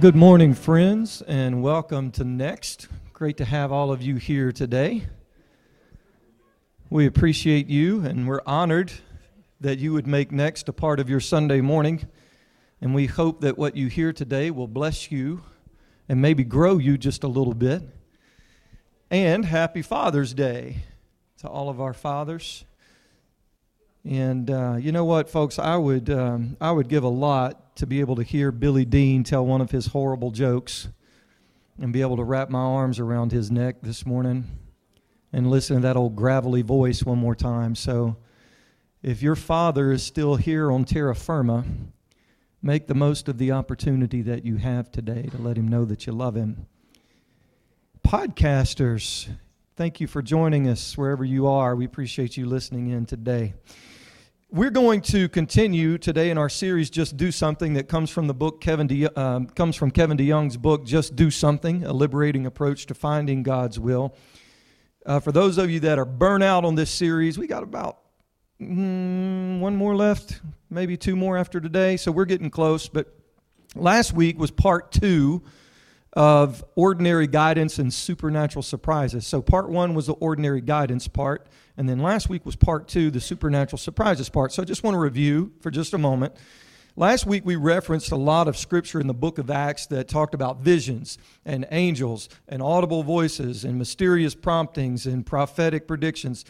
Good morning, friends, and welcome to Next. Great to have all of you here today. We appreciate you, and we're honored that you would make Next a part of your Sunday morning. And we hope that what you hear today will bless you and maybe grow you just a little bit. And happy Father's Day to all of our fathers. And uh, you know what, folks? I would um, I would give a lot to be able to hear Billy Dean tell one of his horrible jokes, and be able to wrap my arms around his neck this morning, and listen to that old gravelly voice one more time. So, if your father is still here on terra firma, make the most of the opportunity that you have today to let him know that you love him. Podcasters, thank you for joining us wherever you are. We appreciate you listening in today. We're going to continue today in our series, "Just Do Something," that comes from the book Kevin De, um, comes from Kevin DeYoung's book, "Just Do Something: A Liberating Approach to Finding God's Will." Uh, for those of you that are burnt out on this series, we got about mm, one more left, maybe two more after today, so we're getting close. But last week was part two of ordinary guidance and supernatural surprises. So, part one was the ordinary guidance part, and then last week was part two, the supernatural surprises part. So, I just want to review for just a moment. Last week, we referenced a lot of scripture in the book of Acts that talked about visions and angels and audible voices and mysterious promptings and prophetic predictions.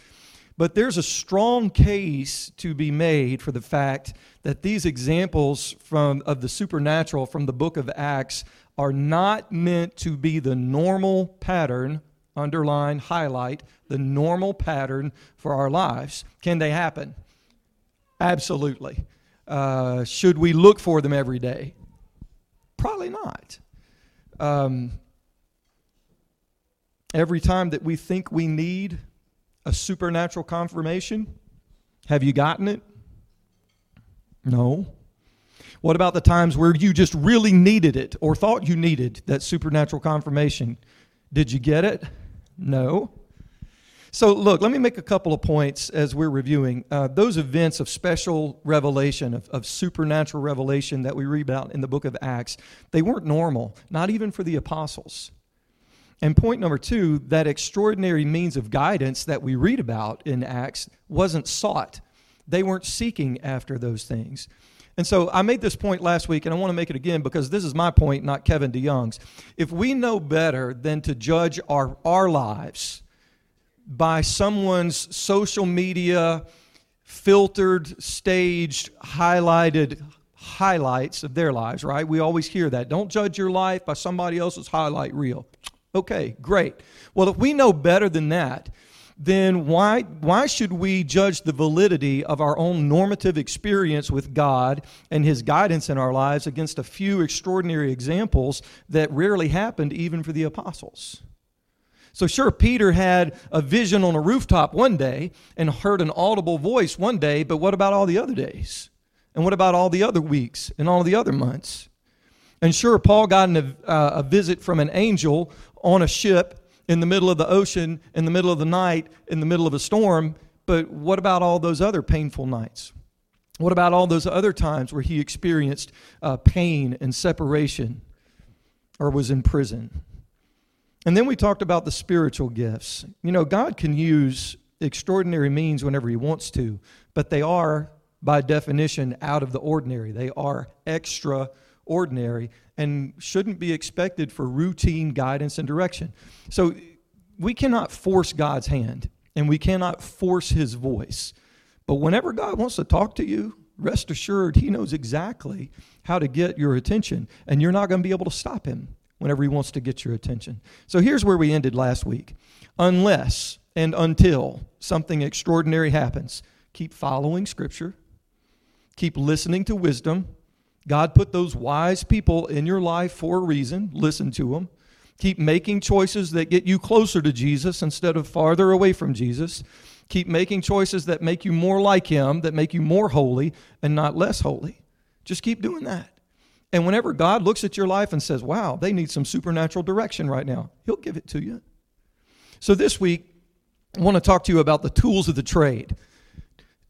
But there's a strong case to be made for the fact that these examples from, of the supernatural from the book of Acts are not meant to be the normal pattern, underline, highlight, the normal pattern for our lives. Can they happen? Absolutely. Uh, should we look for them every day? Probably not. Um, every time that we think we need a supernatural confirmation, have you gotten it? No. What about the times where you just really needed it or thought you needed that supernatural confirmation? Did you get it? No. So, look, let me make a couple of points as we're reviewing. Uh, those events of special revelation, of, of supernatural revelation that we read about in the book of Acts, they weren't normal, not even for the apostles. And point number two, that extraordinary means of guidance that we read about in Acts wasn't sought. They weren't seeking after those things. And so I made this point last week, and I want to make it again because this is my point, not Kevin DeYoung's. If we know better than to judge our, our lives by someone's social media, filtered, staged, highlighted highlights of their lives, right? We always hear that. Don't judge your life by somebody else's highlight reel. Okay, great. Well, if we know better than that, then why, why should we judge the validity of our own normative experience with God and His guidance in our lives against a few extraordinary examples that rarely happened even for the apostles? So, sure, Peter had a vision on a rooftop one day and heard an audible voice one day, but what about all the other days? And what about all the other weeks and all the other months? And sure, Paul got a, uh, a visit from an angel on a ship in the middle of the ocean, in the middle of the night, in the middle of a storm. But what about all those other painful nights? What about all those other times where he experienced uh, pain and separation or was in prison? And then we talked about the spiritual gifts. You know, God can use extraordinary means whenever he wants to, but they are, by definition, out of the ordinary. They are extraordinary and shouldn't be expected for routine guidance and direction. So we cannot force God's hand and we cannot force his voice. But whenever God wants to talk to you, rest assured he knows exactly how to get your attention, and you're not going to be able to stop him whenever he wants to get your attention. So here's where we ended last week. Unless and until something extraordinary happens, keep following Scripture, keep listening to wisdom, God put those wise people in your life for a reason. Listen to them. Keep making choices that get you closer to Jesus instead of farther away from Jesus. Keep making choices that make you more like Him, that make you more holy and not less holy. Just keep doing that. And whenever God looks at your life and says, wow, they need some supernatural direction right now, He'll give it to you. So this week, I want to talk to you about the tools of the trade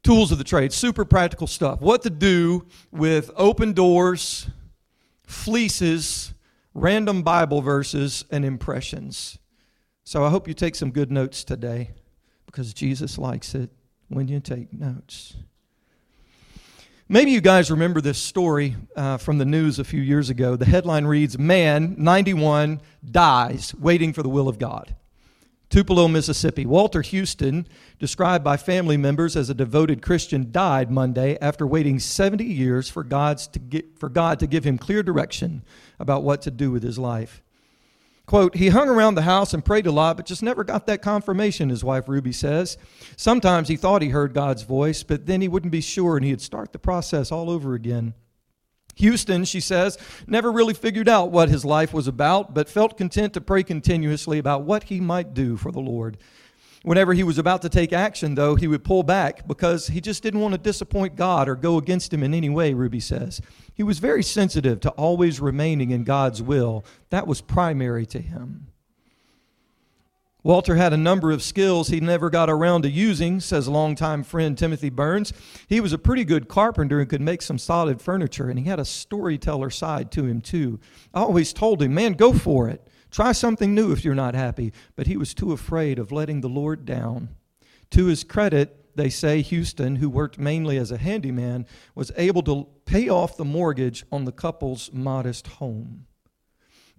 tools of the trade, super practical stuff. What to do with open doors, fleeces, random Bible verses and impressions. So I hope you take some good notes today because Jesus likes it when you take notes. Maybe you guys remember this story uh, from the news a few years ago. The headline reads Man, 91, dies waiting for the will of God. Tupelo, Mississippi. Walter Houston, described by family members as a devoted Christian, died Monday after waiting 70 years for, God's to get, for God to give him clear direction about what to do with his life. Quote, he hung around the house and prayed a lot, but just never got that confirmation, his wife Ruby says. Sometimes he thought he heard God's voice, but then he wouldn't be sure and he'd start the process all over again. Houston, she says, never really figured out what his life was about, but felt content to pray continuously about what he might do for the Lord. Whenever he was about to take action, though, he would pull back because he just didn't want to disappoint God or go against him in any way, Ruby says. He was very sensitive to always remaining in God's will. That was primary to him. Walter had a number of skills he never got around to using, says longtime friend Timothy Burns. He was a pretty good carpenter and could make some solid furniture, and he had a storyteller side to him, too. I always told him, man, go for it. Try something new if you're not happy. But he was too afraid of letting the Lord down. To his credit, they say Houston, who worked mainly as a handyman, was able to pay off the mortgage on the couple's modest home.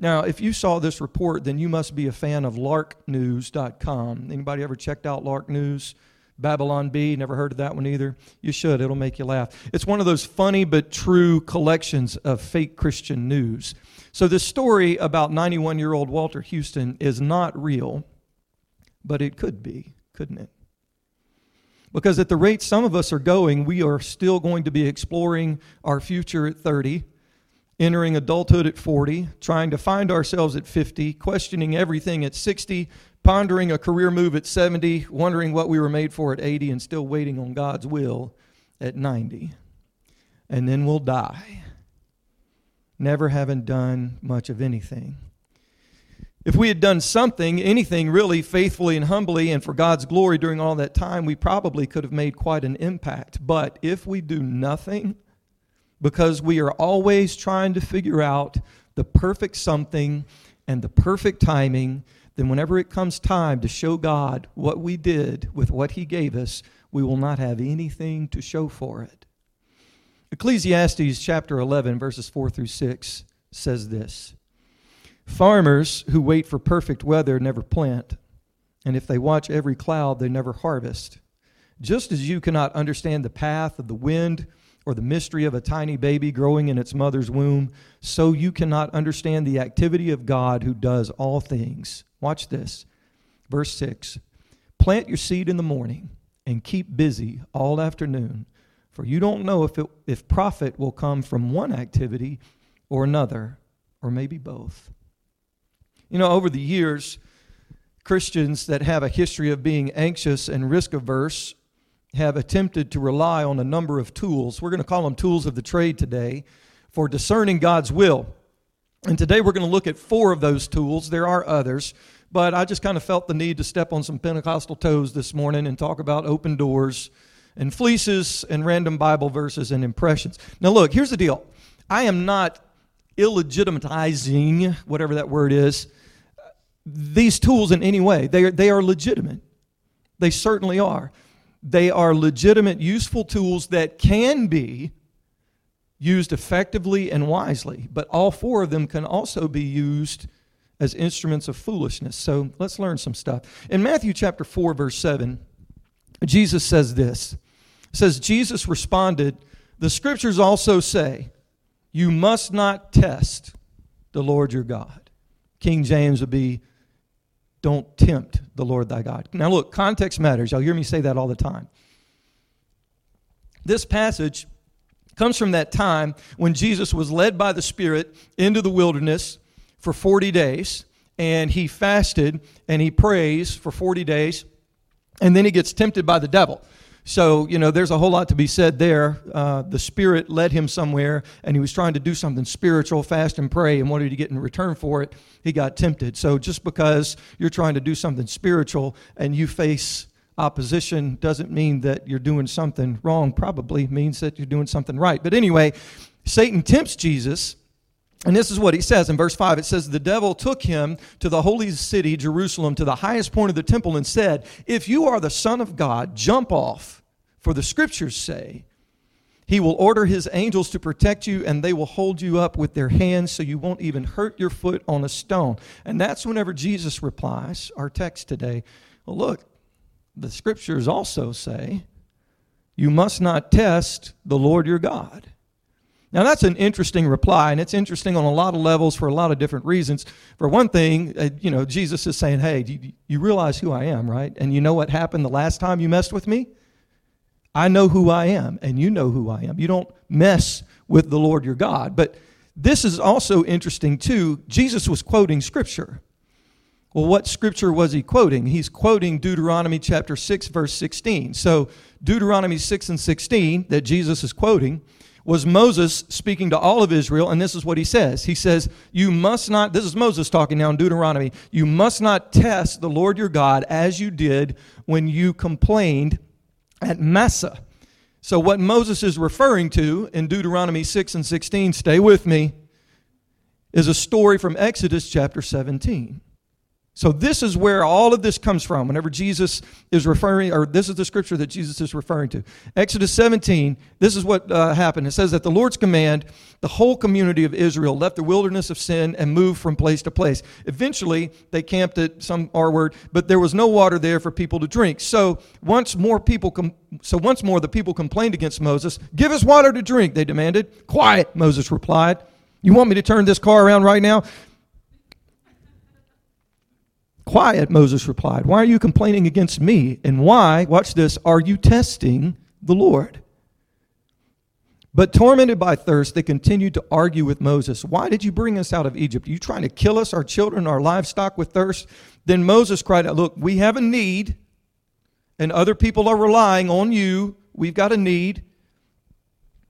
Now, if you saw this report, then you must be a fan of larknews.com. Anybody ever checked out Lark News? Babylon Bee, never heard of that one either. You should, it'll make you laugh. It's one of those funny but true collections of fake Christian news. So, this story about 91 year old Walter Houston is not real, but it could be, couldn't it? Because at the rate some of us are going, we are still going to be exploring our future at 30 entering adulthood at 40, trying to find ourselves at 50, questioning everything at 60, pondering a career move at 70, wondering what we were made for at 80, and still waiting on God's will at 90. And then we'll die, never having done much of anything. If we had done something, anything really faithfully and humbly and for God's glory during all that time, we probably could have made quite an impact. But if we do nothing, because we are always trying to figure out the perfect something and the perfect timing, then whenever it comes time to show God what we did with what He gave us, we will not have anything to show for it. Ecclesiastes chapter 11, verses 4 through 6 says this Farmers who wait for perfect weather never plant, and if they watch every cloud, they never harvest. Just as you cannot understand the path of the wind, or the mystery of a tiny baby growing in its mother's womb, so you cannot understand the activity of God who does all things. Watch this. Verse 6 Plant your seed in the morning and keep busy all afternoon, for you don't know if, it, if profit will come from one activity or another, or maybe both. You know, over the years, Christians that have a history of being anxious and risk averse have attempted to rely on a number of tools. We're going to call them tools of the trade today for discerning God's will. And today we're going to look at four of those tools. There are others, but I just kind of felt the need to step on some Pentecostal toes this morning and talk about open doors and fleeces and random Bible verses and impressions. Now, look, here's the deal I am not illegitimatizing, whatever that word is, these tools in any way. They are, they are legitimate. They certainly are. They are legitimate, useful tools that can be used effectively and wisely, but all four of them can also be used as instruments of foolishness. So let's learn some stuff. In Matthew chapter 4 verse 7, Jesus says this. Says Jesus responded, "The scriptures also say, you must not test the Lord your God." King James would be don't tempt the Lord thy God. Now, look, context matters. Y'all hear me say that all the time. This passage comes from that time when Jesus was led by the Spirit into the wilderness for 40 days, and he fasted and he prays for 40 days, and then he gets tempted by the devil. So, you know, there's a whole lot to be said there. Uh, the Spirit led him somewhere, and he was trying to do something spiritual, fast and pray, and what did he get in return for it? He got tempted. So, just because you're trying to do something spiritual and you face opposition doesn't mean that you're doing something wrong, probably means that you're doing something right. But anyway, Satan tempts Jesus And this is what he says in verse 5. It says, The devil took him to the holy city, Jerusalem, to the highest point of the temple, and said, If you are the Son of God, jump off, for the scriptures say, He will order His angels to protect you, and they will hold you up with their hands so you won't even hurt your foot on a stone. And that's whenever Jesus replies, our text today, Well, look, the scriptures also say, You must not test the Lord your God. Now, that's an interesting reply, and it's interesting on a lot of levels for a lot of different reasons. For one thing, uh, you know, Jesus is saying, Hey, you, you realize who I am, right? And you know what happened the last time you messed with me? I know who I am, and you know who I am. You don't mess with the Lord your God. But this is also interesting, too. Jesus was quoting Scripture. Well, what scripture was he quoting? He's quoting Deuteronomy chapter 6, verse 16. So, Deuteronomy 6 and 16 that Jesus is quoting was Moses speaking to all of Israel, and this is what he says. He says, You must not, this is Moses talking now in Deuteronomy, you must not test the Lord your God as you did when you complained at Massah. So, what Moses is referring to in Deuteronomy 6 and 16, stay with me, is a story from Exodus chapter 17. So, this is where all of this comes from. Whenever Jesus is referring, or this is the scripture that Jesus is referring to. Exodus 17, this is what uh, happened. It says, At the Lord's command, the whole community of Israel left the wilderness of Sin and moved from place to place. Eventually, they camped at some R word, but there was no water there for people to drink. So, once more people, com- so once more the people complained against Moses. Give us water to drink, they demanded. Quiet, Moses replied. You want me to turn this car around right now? Quiet, Moses replied. Why are you complaining against me? And why, watch this, are you testing the Lord? But tormented by thirst, they continued to argue with Moses. Why did you bring us out of Egypt? Are you trying to kill us, our children, our livestock with thirst? Then Moses cried out, Look, we have a need, and other people are relying on you. We've got a need.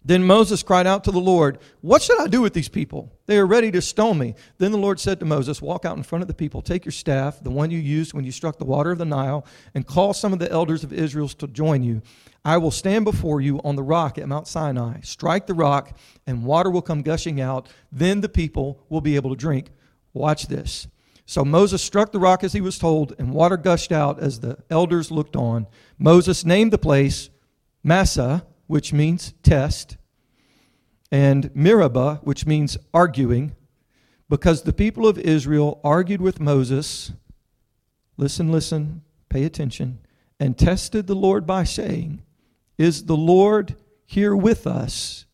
Then Moses cried out to the Lord, What should I do with these people? They are ready to stone me. Then the Lord said to Moses, Walk out in front of the people, take your staff, the one you used when you struck the water of the Nile, and call some of the elders of Israel to join you. I will stand before you on the rock at Mount Sinai. Strike the rock, and water will come gushing out. Then the people will be able to drink. Watch this. So Moses struck the rock as he was told, and water gushed out as the elders looked on. Moses named the place Massah which means test, and Meribah, which means arguing, because the people of Israel argued with Moses. Listen, listen, pay attention, and tested the Lord by saying, Is the Lord here with us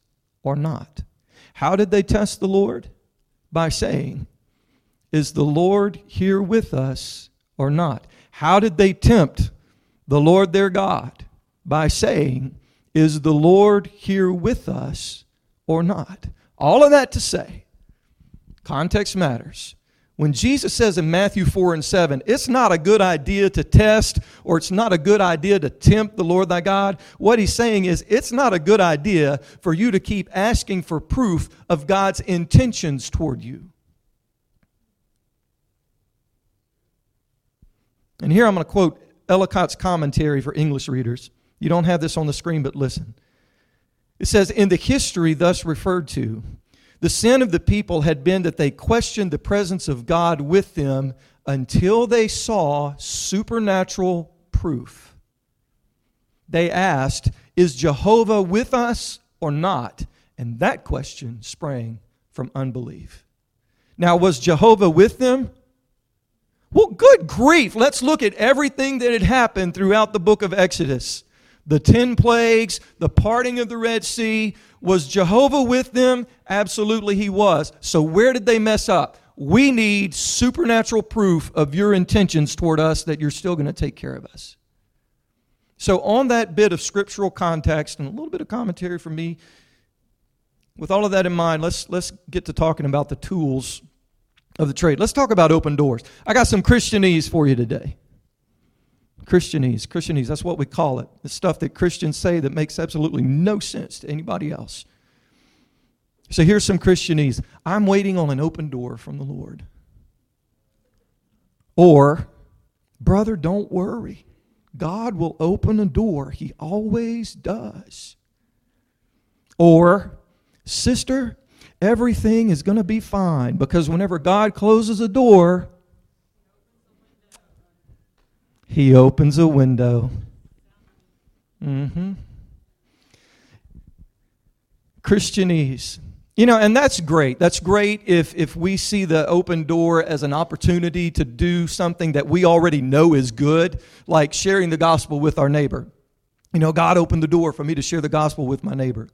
or not? How did they test the Lord? By saying, Is the Lord here with us or not? How did they tempt the Lord their God? By saying, is the Lord here with us or not? All of that to say, context matters. When Jesus says in Matthew 4 and 7, it's not a good idea to test or it's not a good idea to tempt the Lord thy God, what he's saying is it's not a good idea for you to keep asking for proof of God's intentions toward you. And here I'm going to quote Ellicott's commentary for English readers. You don't have this on the screen, but listen. It says, In the history thus referred to, the sin of the people had been that they questioned the presence of God with them until they saw supernatural proof. They asked, Is Jehovah with us or not? And that question sprang from unbelief. Now, was Jehovah with them? Well, good grief. Let's look at everything that had happened throughout the book of Exodus the 10 plagues, the parting of the Red Sea. Was Jehovah with them? Absolutely, he was. So, where did they mess up? We need supernatural proof of your intentions toward us that you're still going to take care of us. So, on that bit of scriptural context and a little bit of commentary from me, with all of that in mind, let's, let's get to talking about the tools of the trade. Let's talk about open doors. I got some Christianese for you today. Christianese. Christianese, that's what we call it. The stuff that Christians say that makes absolutely no sense to anybody else. So here's some Christianese. I'm waiting on an open door from the Lord. Or, brother, don't worry. God will open a door. He always does. Or, sister, everything is going to be fine because whenever God closes a door, He opens a window. Mm-hmm. Christianese. You know, and that's great. That's great if, if we see the open door as an opportunity to do something that we already know is good, like sharing the gospel with our neighbor. You know, God opened the door for me to share the gospel with my neighbor.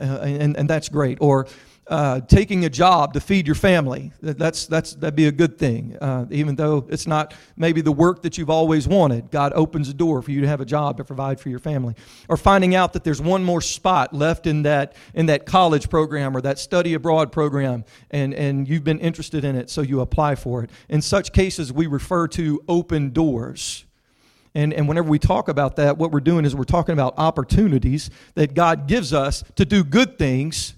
Uh, and, and that's great. Or uh, taking a job to feed your family. That's, that's, that'd be a good thing. Uh, even though it's not maybe the work that you've always wanted, God opens a door for you to have a job to provide for your family. Or finding out that there's one more spot left in that, in that college program or that study abroad program, and, and you've been interested in it, so you apply for it. In such cases, we refer to open doors. And, and whenever we talk about that, what we're doing is we're talking about opportunities that God gives us to do good things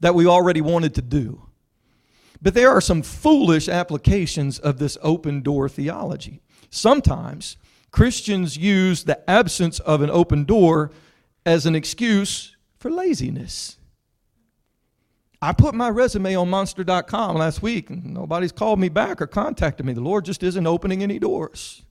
that we already wanted to do. But there are some foolish applications of this open door theology. Sometimes Christians use the absence of an open door as an excuse for laziness. I put my resume on monster.com last week and nobody's called me back or contacted me. The Lord just isn't opening any doors.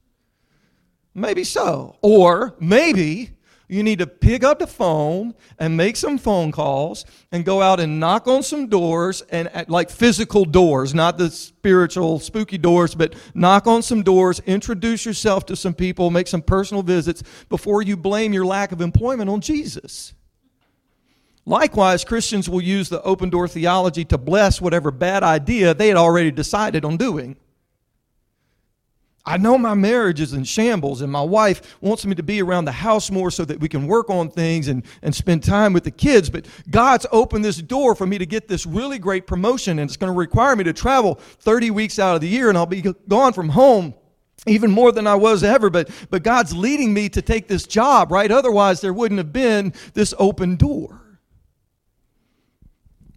Maybe so. Or maybe you need to pick up the phone and make some phone calls and go out and knock on some doors and uh, like physical doors, not the spiritual spooky doors, but knock on some doors, introduce yourself to some people, make some personal visits before you blame your lack of employment on Jesus. Likewise, Christians will use the open door theology to bless whatever bad idea they had already decided on doing. I know my marriage is in shambles, and my wife wants me to be around the house more so that we can work on things and, and spend time with the kids. But God's opened this door for me to get this really great promotion, and it's going to require me to travel 30 weeks out of the year, and I'll be gone from home even more than I was ever. But, but God's leading me to take this job, right? Otherwise, there wouldn't have been this open door.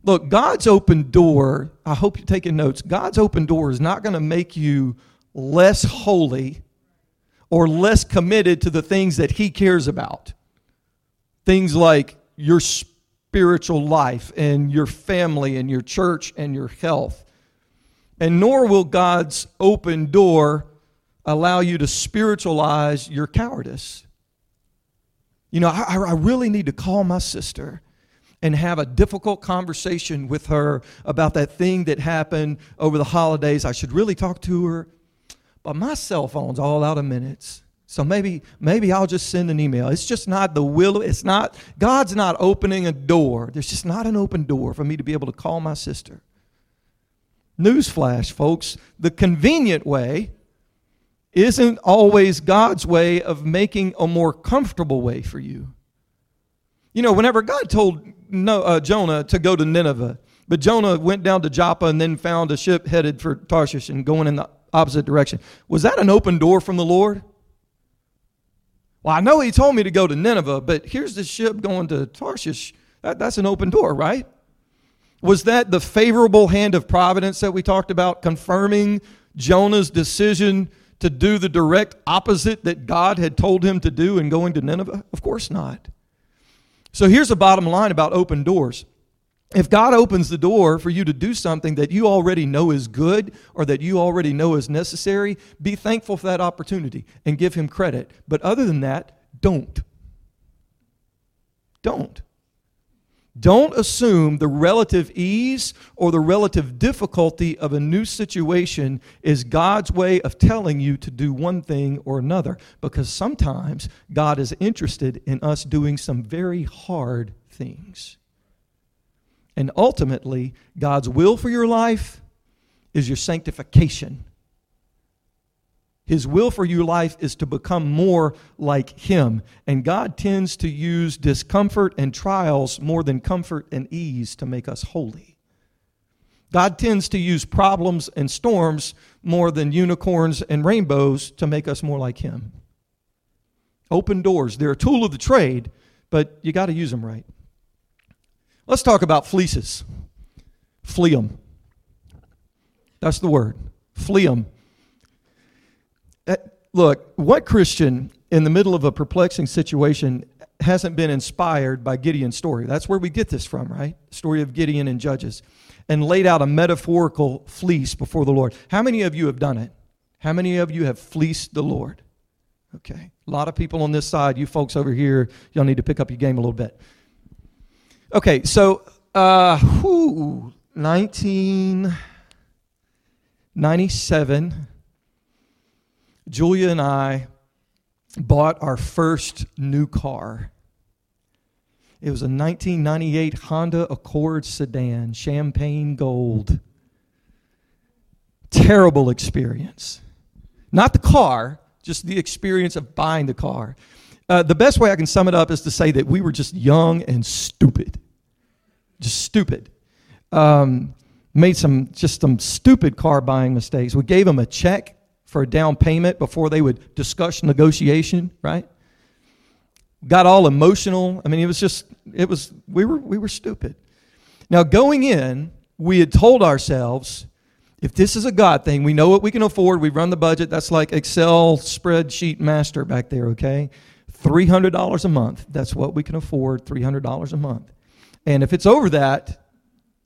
Look, God's open door, I hope you're taking notes. God's open door is not going to make you less holy or less committed to the things that he cares about. Things like your spiritual life and your family and your church and your health. And nor will God's open door allow you to spiritualize your cowardice. You know, I, I really need to call my sister and have a difficult conversation with her about that thing that happened over the holidays. I should really talk to her but my cell phone's all out of minutes. So maybe maybe I'll just send an email. It's just not the will. It's not God's not opening a door. There's just not an open door for me to be able to call my sister. Newsflash, folks, the convenient way isn't always God's way of making a more comfortable way for you. You know, whenever God told no, uh, Jonah to go to Nineveh, but Jonah went down to Joppa and then found a ship headed for Tarshish and going in the opposite direction. Was that an open door from the Lord? Well, I know he told me to go to Nineveh, but here's the ship going to Tarshish. That, that's an open door, right? Was that the favorable hand of providence that we talked about, confirming Jonah's decision to do the direct opposite that God had told him to do in going to Nineveh? Of course not. So here's the bottom line about open doors if God opens the door for you to do something that you already know is good or that you already know is necessary, be thankful for that opportunity and give Him credit. But other than that, don't. Don't. Don't assume the relative ease or the relative difficulty of a new situation is God's way of telling you to do one thing or another, because sometimes God is interested in us doing some very hard things. And ultimately, God's will for your life is your sanctification. His will for your life is to become more like Him. And God tends to use discomfort and trials more than comfort and ease to make us holy. God tends to use problems and storms more than unicorns and rainbows to make us more like Him. Open doors, they're a tool of the trade, but you got to use them right. Let's talk about fleeces. Flee them. That's the word. Flee them. Uh, look, what Christian in the middle of a perplexing situation hasn't been inspired by Gideon's story. That's where we get this from, right? Story of Gideon and Judges. And laid out a metaphorical fleece before the Lord. How many of you have done it? How many of you have fleeced the Lord? Okay. A lot of people on this side, you folks over here, y'all need to pick up your game a little bit. Okay, so uh whew, 1997 Julia and I bought our first new car. It was a 1998 Honda Accord sedan, champagne gold. Terrible experience. Not the car, just the experience of buying the car. Uh, the best way I can sum it up is to say that we were just young and stupid. Just stupid. Um, made some just some stupid car buying mistakes. We gave them a check for a down payment before they would discuss negotiation, right? Got all emotional. I mean, it was just, it was, we were, we were stupid. Now, going in, we had told ourselves, if this is a God thing, we know what we can afford. We run the budget. That's like Excel spreadsheet master back there, okay? $300 a month. That's what we can afford, $300 a month. And if it's over that,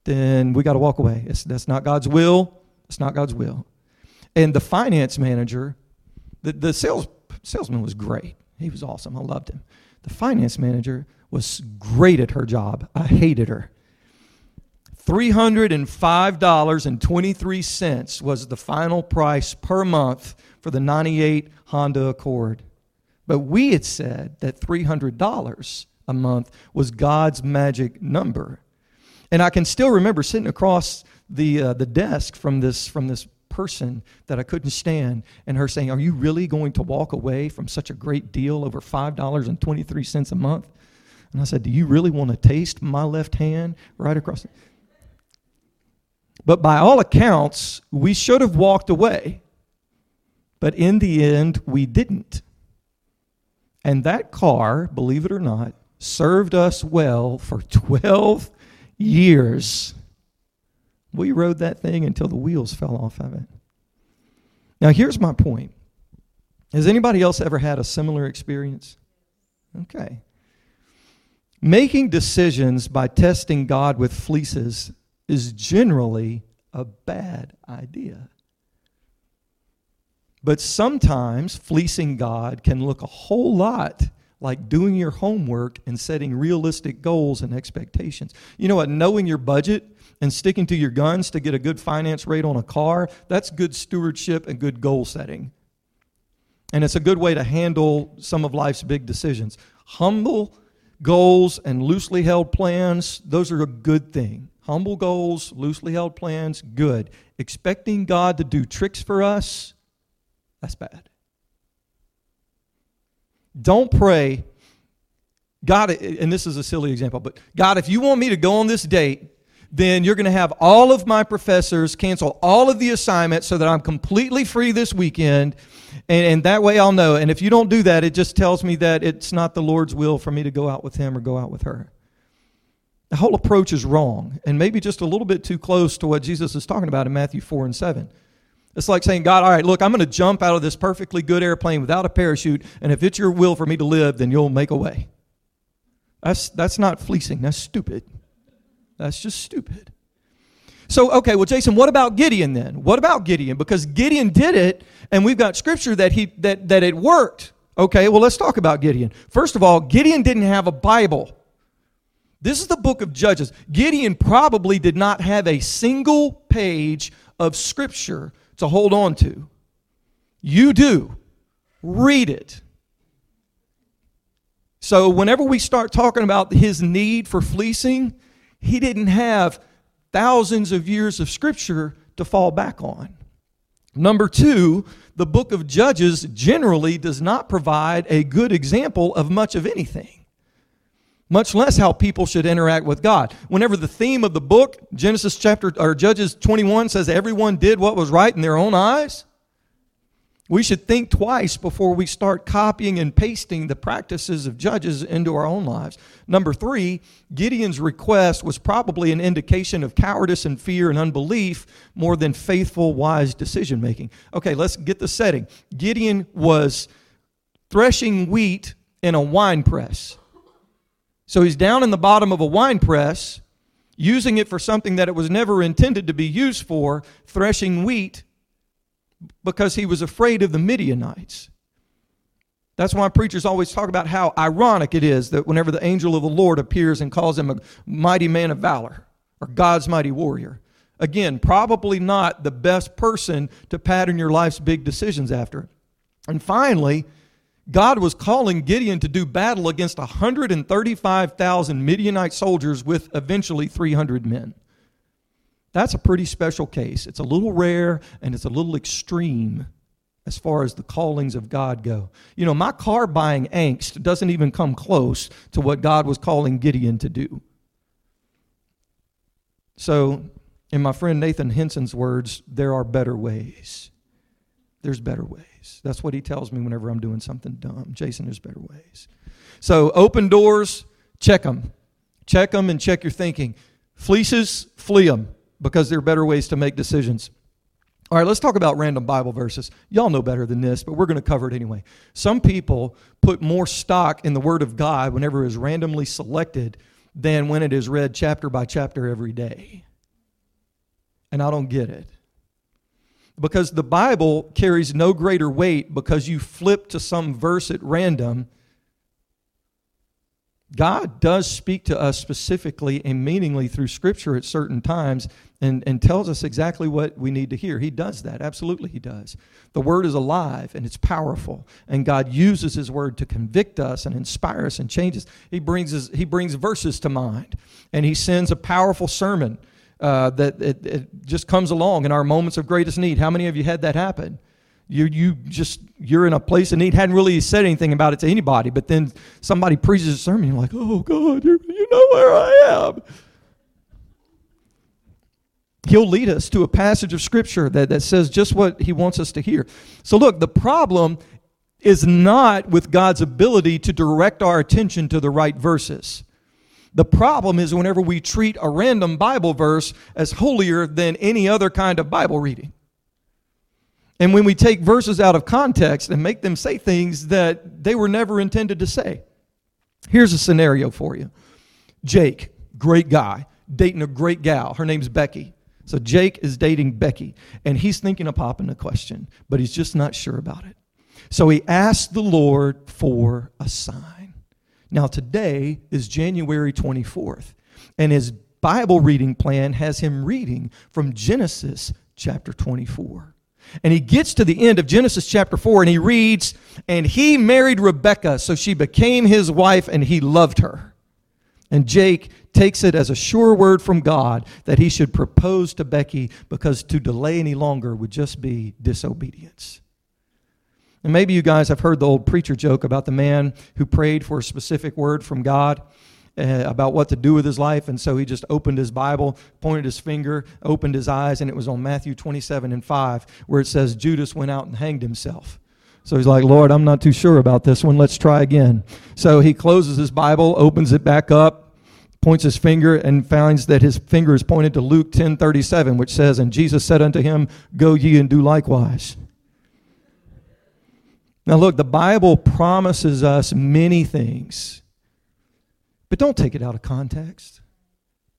then we got to walk away. It's, that's not God's will. It's not God's will. And the finance manager, the, the sales, salesman was great. He was awesome. I loved him. The finance manager was great at her job. I hated her. $305.23 was the final price per month for the 98 Honda Accord. But we had said that $300 a month was God's magic number. And I can still remember sitting across the, uh, the desk from this, from this person that I couldn't stand, and her saying, Are you really going to walk away from such a great deal over $5.23 a month? And I said, Do you really want to taste my left hand right across? But by all accounts, we should have walked away. But in the end, we didn't. And that car, believe it or not, served us well for 12 years. We rode that thing until the wheels fell off of it. Now, here's my point. Has anybody else ever had a similar experience? Okay. Making decisions by testing God with fleeces is generally a bad idea. But sometimes fleecing God can look a whole lot like doing your homework and setting realistic goals and expectations. You know what? Knowing your budget and sticking to your guns to get a good finance rate on a car, that's good stewardship and good goal setting. And it's a good way to handle some of life's big decisions. Humble goals and loosely held plans, those are a good thing. Humble goals, loosely held plans, good. Expecting God to do tricks for us, that's bad. Don't pray, God, and this is a silly example, but God, if you want me to go on this date, then you're going to have all of my professors cancel all of the assignments so that I'm completely free this weekend. And, and, that way I'll know. And if you don't do that, it just tells me that it's not the Lord's will for me to go out with him or go out with her. The whole approach is wrong and maybe just a little bit too close to what Jesus is talking about in Matthew 4 and 7. It's like saying, God, all right, look, I'm going to jump out of this perfectly good airplane without a parachute, and if it's your will for me to live, then you'll make a way. That's, that's not fleecing, that's stupid. That's just stupid. So, okay, well, Jason, what about Gideon then? What about Gideon? Because Gideon did it, and we've got scripture that he that that it worked. Okay, well, let's talk about Gideon. First of all, Gideon didn't have a Bible. This is the book of Judges. Gideon probably did not have a single page of scripture to hold on to. You do. Read it. So, whenever we start talking about his need for fleecing, he didn't have thousands of years of scripture to fall back on. Number two, the book of Judges generally does not provide a good example of much of anything, much less how people should interact with God. Whenever the theme of the book, Genesis chapter or Judges 21 says everyone did what was right in their own eyes, we should think twice before we start copying and pasting the practices of judges into our own lives. Number three, Gideon's request was probably an indication of cowardice and fear and unbelief more than faithful, wise decision making. Okay, let's get the setting. Gideon was threshing wheat in a wine press. So he's down in the bottom of a wine press, using it for something that it was never intended to be used for, threshing wheat, because he was afraid of the Midianites. That's why preachers always talk about how ironic it is that whenever the angel of the Lord appears and calls him a mighty man of valor or God's mighty warrior. Again, probably not the best person to pattern your life's big decisions after. And finally, God was calling Gideon to do battle against 135,000 Midianite soldiers with eventually 300 men. That's a pretty special case. It's a little rare and it's a little extreme as far as the callings of God go. You know, my car buying angst doesn't even come close to what God was calling Gideon to do. So, in my friend Nathan Henson's words, there are better ways. There's better ways. That's what he tells me whenever I'm doing something dumb. Jason, there's better ways. So, open doors, check them. Check them and check your thinking. Fleeces, flee them because there are better ways to make decisions. All right, let's talk about random Bible verses. Y'all know better than this, but we're going to cover it anyway. Some people put more stock in the Word of God whenever it is randomly selected than when it is read chapter by chapter every day. And I don't get it. Because the Bible carries no greater weight because you flip to some verse at random God does speak to us specifically and meaningly through Scripture at certain times and, and tells us exactly what we need to hear. He does that. Absolutely, He does. The Word is alive and it's powerful, and God uses His Word to convict us and inspire us and change us. He brings, his, he brings verses to mind, and He sends a powerful sermon uh, that it, it just comes along in our moments of greatest need. How many of you had that happen? you you just you're in a place of need hadn't really said anything about it to anybody but then somebody preaches a sermon you're like oh god you you know where i am he'll lead us to a passage of scripture that, that says just what he wants us to hear so look the problem is not with god's ability to direct our attention to the right verses the problem is whenever we treat a random bible verse as holier than any other kind of bible reading and when we take verses out of context and make them say things that they were never intended to say. Here's a scenario for you Jake, great guy, dating a great gal. Her name's Becky. So Jake is dating Becky, and he's thinking of popping a question, but he's just not sure about it. So he asked the Lord for a sign. Now, today is January 24th, and his Bible reading plan has him reading from Genesis chapter 24. And he gets to the end of Genesis chapter 4 and he reads, And he married Rebekah, so she became his wife and he loved her. And Jake takes it as a sure word from God that he should propose to Becky because to delay any longer would just be disobedience. And maybe you guys have heard the old preacher joke about the man who prayed for a specific word from God uh, about what to do with his life. And so he just opened his Bible, pointed his finger, opened his eyes, and it was on Matthew 27 and 5, where it says Judas went out and hanged himself. So he's like, Lord, I'm not too sure about this one. Let's try again. So he closes his Bible, opens it back up, points his finger, and finds that his finger is pointed to Luke 10 37, which says, And Jesus said unto him, Go ye and do likewise. Now, look, the Bible promises us many things. But don't take it out of context.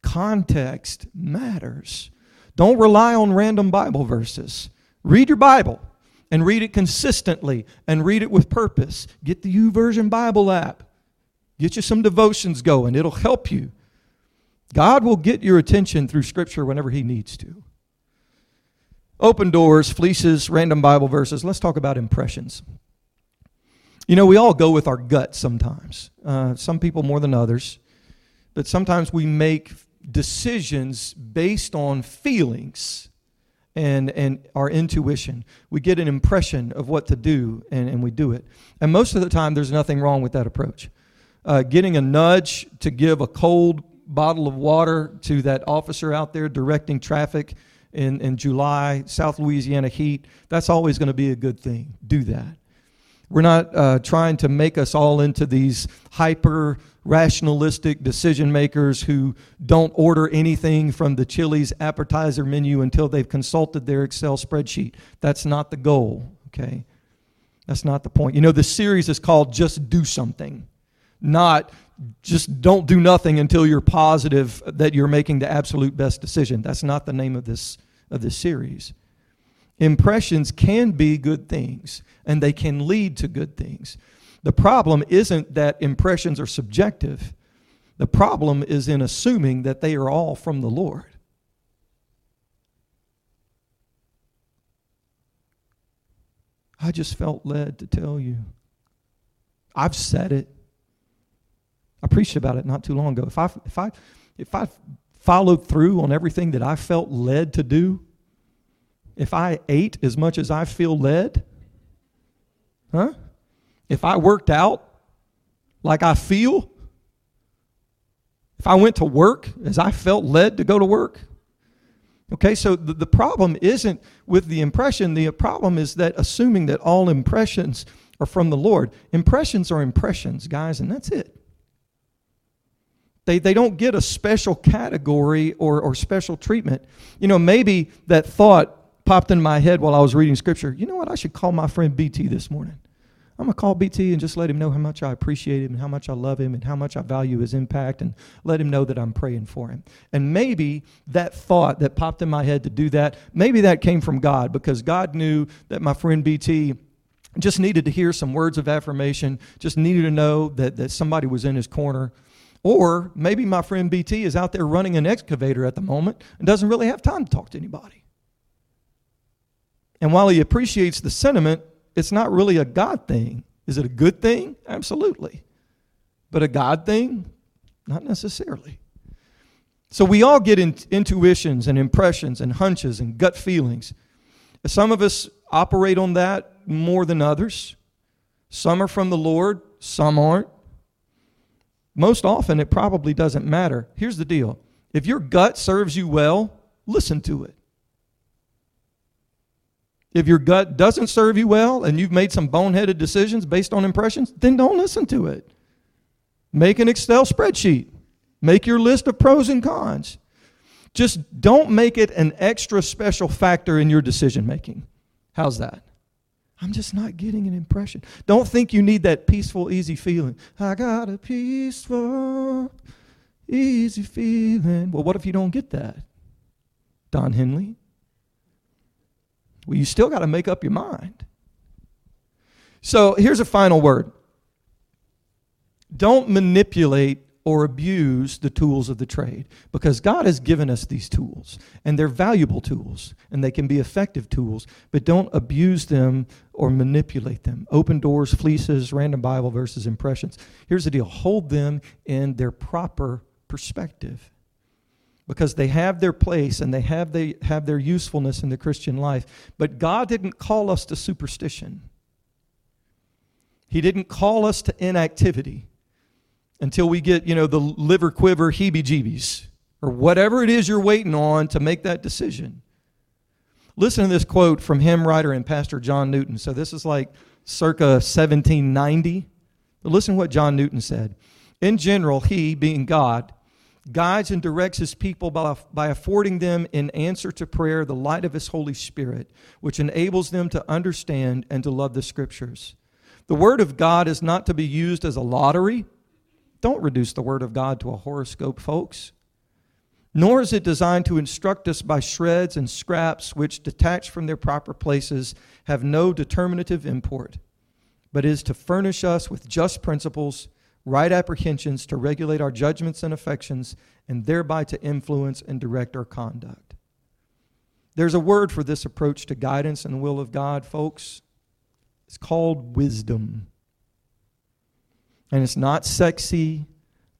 Context matters. Don't rely on random Bible verses. Read your Bible and read it consistently and read it with purpose. Get the YouVersion Bible app. Get you some devotions going. It'll help you. God will get your attention through Scripture whenever He needs to. Open doors, fleeces, random Bible verses. Let's talk about impressions. You know, we all go with our gut sometimes, uh, some people more than others, but sometimes we make decisions based on feelings and, and our intuition. We get an impression of what to do and, and we do it. And most of the time, there's nothing wrong with that approach. Uh, getting a nudge to give a cold bottle of water to that officer out there directing traffic in, in July, South Louisiana heat, that's always going to be a good thing. Do that. We're not uh, trying to make us all into these hyper rationalistic decision makers who don't order anything from the Chili's appetizer menu until they've consulted their Excel spreadsheet. That's not the goal, okay? That's not the point. You know, the series is called Just Do Something, not just don't do nothing until you're positive that you're making the absolute best decision. That's not the name of this, of this series. Impressions can be good things, and they can lead to good things. The problem isn't that impressions are subjective, the problem is in assuming that they are all from the Lord. I just felt led to tell you. I've said it. I preached about it not too long ago. If I if I if I followed through on everything that I felt led to do, if I ate as much as I feel led, huh? If I worked out like I feel, if I went to work as I felt led to go to work, Okay, so the, the problem isn't with the impression. The problem is that assuming that all impressions are from the Lord. Impressions are impressions, guys, and that's it. They, they don't get a special category or, or special treatment. You know, maybe that thought popped in my head while I was reading scripture. You know what? I should call my friend BT this morning. I'm going to call BT and just let him know how much I appreciate him and how much I love him and how much I value his impact and let him know that I'm praying for him. And maybe that thought that popped in my head to do that, maybe that came from God because God knew that my friend BT just needed to hear some words of affirmation, just needed to know that, that somebody was in his corner. Or maybe my friend BT is out there running an excavator at the moment and doesn't really have time to talk to anybody. And while he appreciates the sentiment, it's not really a God thing. Is it a good thing? Absolutely. But a God thing? Not necessarily. So we all get in, intuitions and impressions and hunches and gut feelings. Some of us operate on that more than others. Some are from the Lord, some aren't. Most often, it probably doesn't matter. Here's the deal if your gut serves you well, listen to it. If your gut doesn't serve you well and you've made some boneheaded decisions based on impressions, then don't listen to it. Make an Excel spreadsheet. Make your list of pros and cons. Just don't make it an extra special factor in your decision making. How's that? I'm just not getting an impression. Don't think you need that peaceful, easy feeling. I got a peaceful, easy feeling. Well, what if you don't get that? Don Henley. Well, you still got to make up your mind. So here's a final word don't manipulate or abuse the tools of the trade because God has given us these tools and they're valuable tools and they can be effective tools, but don't abuse them or manipulate them. Open doors, fleeces, random Bible verses, impressions. Here's the deal hold them in their proper perspective because they have their place and they have, they have their usefulness in the Christian life. But God didn't call us to superstition, He didn't call us to inactivity until we get, you know, the liver quiver heebie jeebies or whatever it is you're waiting on to make that decision. Listen to this quote from hymn writer and pastor John Newton. So this is like circa 1790. But listen to what John Newton said. In general, he, being God, guides and directs his people by, by affording them, in answer to prayer, the light of his Holy Spirit, which enables them to understand and to love the Scriptures. The Word of God is not to be used as a lottery. Don't reduce the Word of God to a horoscope, folks. Nor is it designed to instruct us by shreds and scraps which, detached from their proper places, have no determinative import, but is to furnish us with just principles right apprehensions to regulate our judgments and affections, and thereby to influence and direct our conduct. There's a word for this approach to guidance and the will of God, folks. It's called wisdom. And it's not sexy,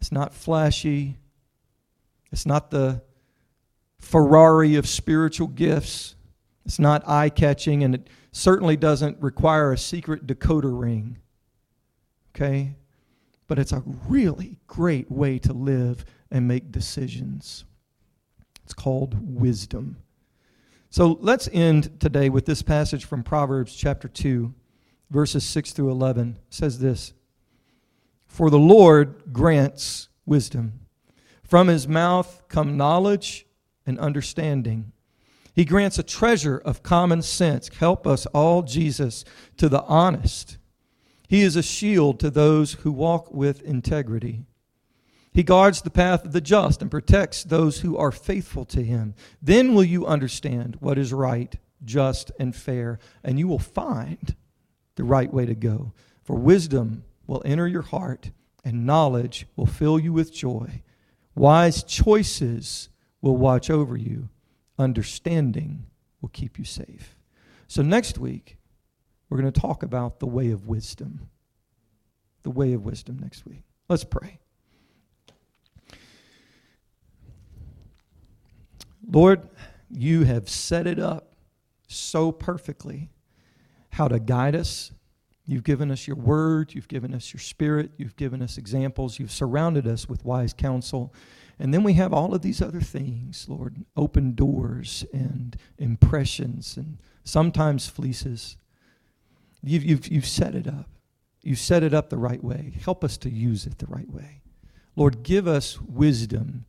it's not flashy, it's not the Ferrari of spiritual gifts, it's not eye catching, and it certainly doesn't require a secret decoder ring. Okay? But it's a really great way to live and make decisions. It's called wisdom. So let's end today with this passage from Proverbs chapter 2, verses 6 through 11. It says this For the Lord grants wisdom. From his mouth come knowledge and understanding. He grants a treasure of common sense. Help us all, Jesus, to the honest. He is a shield to those who walk with integrity. He guards the path of the just and protects those who are faithful to him. Then will you understand what is right, just, and fair, and you will find the right way to go. For wisdom will enter your heart, and knowledge will fill you with joy. Wise choices will watch over you, understanding will keep you safe. So, next week, we're going to talk about the way of wisdom. The way of wisdom next week. Let's pray. Lord, you have set it up so perfectly how to guide us. You've given us your word, you've given us your spirit, you've given us examples, you've surrounded us with wise counsel. And then we have all of these other things, Lord open doors and impressions and sometimes fleeces. You've, you've, you've set it up. You've set it up the right way. Help us to use it the right way. Lord, give us wisdom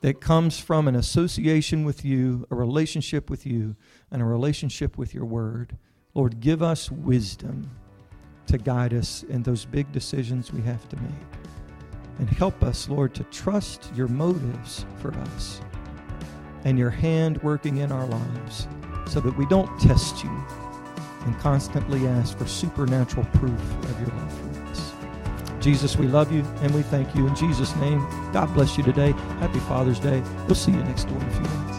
that comes from an association with you, a relationship with you, and a relationship with your word. Lord, give us wisdom to guide us in those big decisions we have to make. And help us, Lord, to trust your motives for us and your hand working in our lives so that we don't test you and constantly ask for supernatural proof of your love for us. Jesus, we love you and we thank you. In Jesus' name, God bless you today. Happy Father's Day. We'll see you next door in a few minutes.